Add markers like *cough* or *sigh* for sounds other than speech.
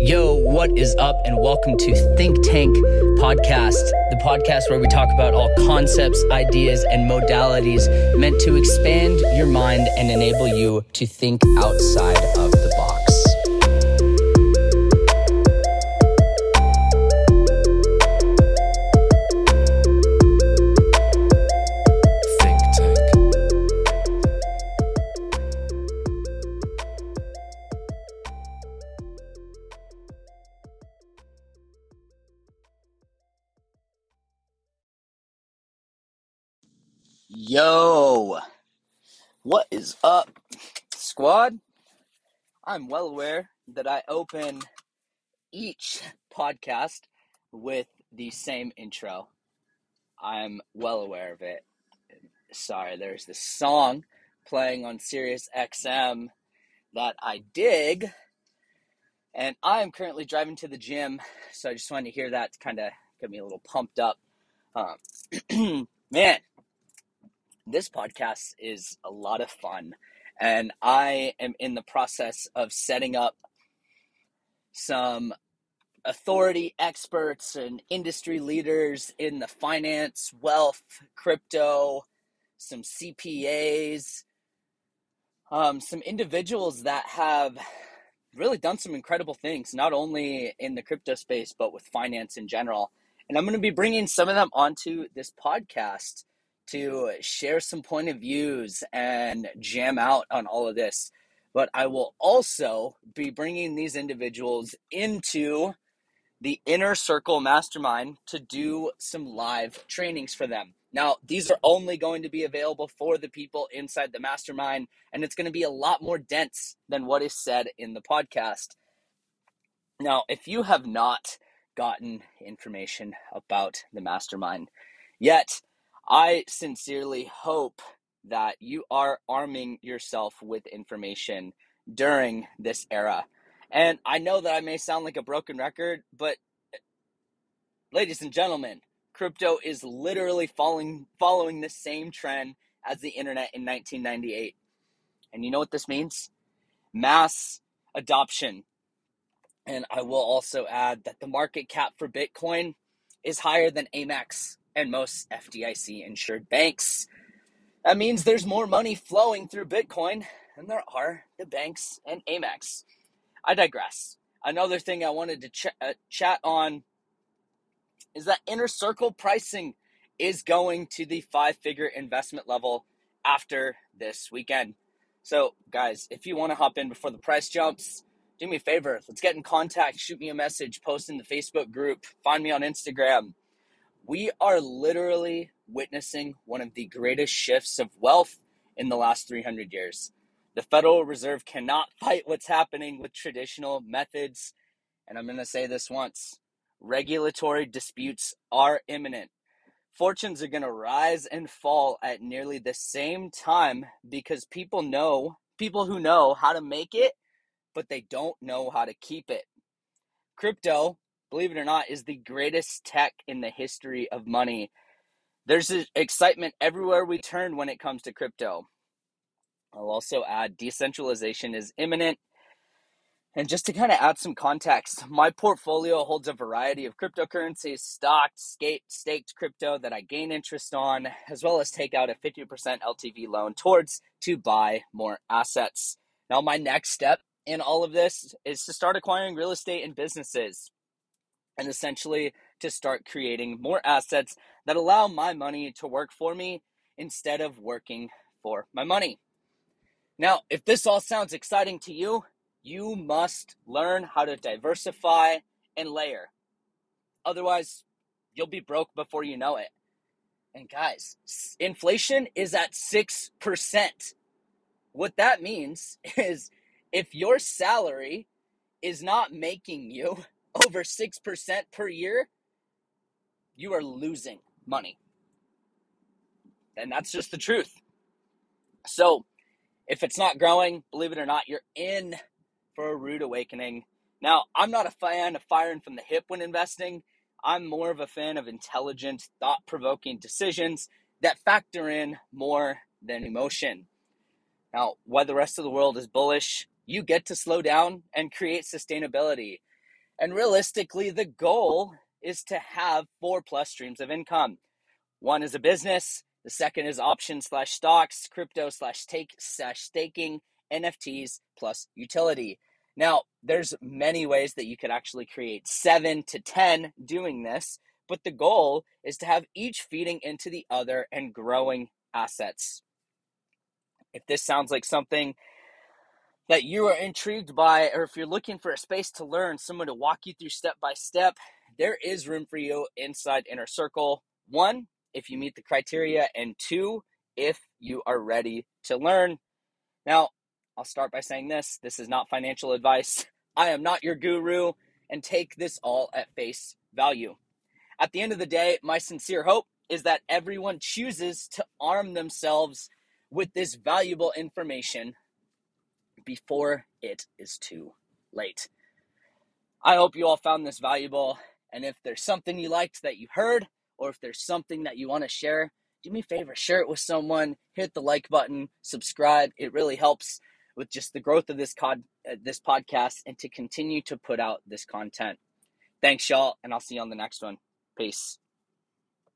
Yo, what is up? And welcome to Think Tank Podcast, the podcast where we talk about all concepts, ideas, and modalities meant to expand your mind and enable you to think outside of the Yo, what is up, squad? I'm well aware that I open each podcast with the same intro. I'm well aware of it. Sorry, there's this song playing on Sirius XM that I dig, and I'm currently driving to the gym, so I just wanted to hear that to kind of get me a little pumped up. Um, *clears throat* man, this podcast is a lot of fun and i am in the process of setting up some authority experts and industry leaders in the finance wealth crypto some cpas um, some individuals that have really done some incredible things not only in the crypto space but with finance in general. And i'm going to be bringing some of them onto this podcast to share some point of views and jam out on all of this. But I will also be bringing these individuals into the inner circle mastermind to do some live trainings for them. Now, these are only going to be available for the people inside the mastermind, and it's going to be a lot more dense than what is said in the podcast. Now, if you have not gotten information about the mastermind yet, I sincerely hope that you are arming yourself with information during this era. And I know that I may sound like a broken record, but ladies and gentlemen, crypto is literally following following the same trend as the internet in 1998. And you know what this means? Mass adoption. And I will also add that the market cap for Bitcoin is higher than Amex and most FDIC insured banks. That means there's more money flowing through Bitcoin than there are the banks and Amex. I digress. Another thing I wanted to ch- uh, chat on is that inner circle pricing is going to the five figure investment level after this weekend. So, guys, if you want to hop in before the price jumps, do me a favor. Let's get in contact. Shoot me a message, post in the Facebook group, find me on Instagram. We are literally witnessing one of the greatest shifts of wealth in the last 300 years. The Federal Reserve cannot fight what's happening with traditional methods. And I'm going to say this once regulatory disputes are imminent. Fortunes are going to rise and fall at nearly the same time because people know, people who know how to make it, but they don't know how to keep it. Crypto, believe it or not, is the greatest tech in the history of money. There's excitement everywhere we turn when it comes to crypto. I'll also add decentralization is imminent. And just to kind of add some context, my portfolio holds a variety of cryptocurrencies, stocked, staked crypto that I gain interest on, as well as take out a 50% LTV loan towards to buy more assets. Now, my next step in all of this is to start acquiring real estate and businesses and essentially to start creating more assets that allow my money to work for me instead of working for my money. Now, if this all sounds exciting to you, you must learn how to diversify and layer. Otherwise, you'll be broke before you know it. And guys, inflation is at 6%. What that means *laughs* is if your salary is not making you over 6% per year, you are losing money. And that's just the truth. So, if it's not growing, believe it or not, you're in for a rude awakening. Now, I'm not a fan of firing from the hip when investing. I'm more of a fan of intelligent, thought provoking decisions that factor in more than emotion. Now, while the rest of the world is bullish, you get to slow down and create sustainability. And realistically, the goal is to have four plus streams of income. One is a business, the second is options slash stocks, crypto slash take slash staking, NFTs plus utility. Now, there's many ways that you could actually create seven to 10 doing this, but the goal is to have each feeding into the other and growing assets. If this sounds like something that you are intrigued by, or if you're looking for a space to learn, someone to walk you through step by step, there is room for you inside Inner Circle. One, if you meet the criteria, and two, if you are ready to learn. Now, I'll start by saying this this is not financial advice. *laughs* I am not your guru, and take this all at face value. At the end of the day, my sincere hope is that everyone chooses to arm themselves with this valuable information before it is too late. I hope you all found this valuable. And if there's something you liked that you heard, or if there's something that you want to share, do me a favor, share it with someone, hit the like button, subscribe. It really helps with just the growth of this cod, uh, this podcast and to continue to put out this content. Thanks, y'all, and I'll see you on the next one. Peace.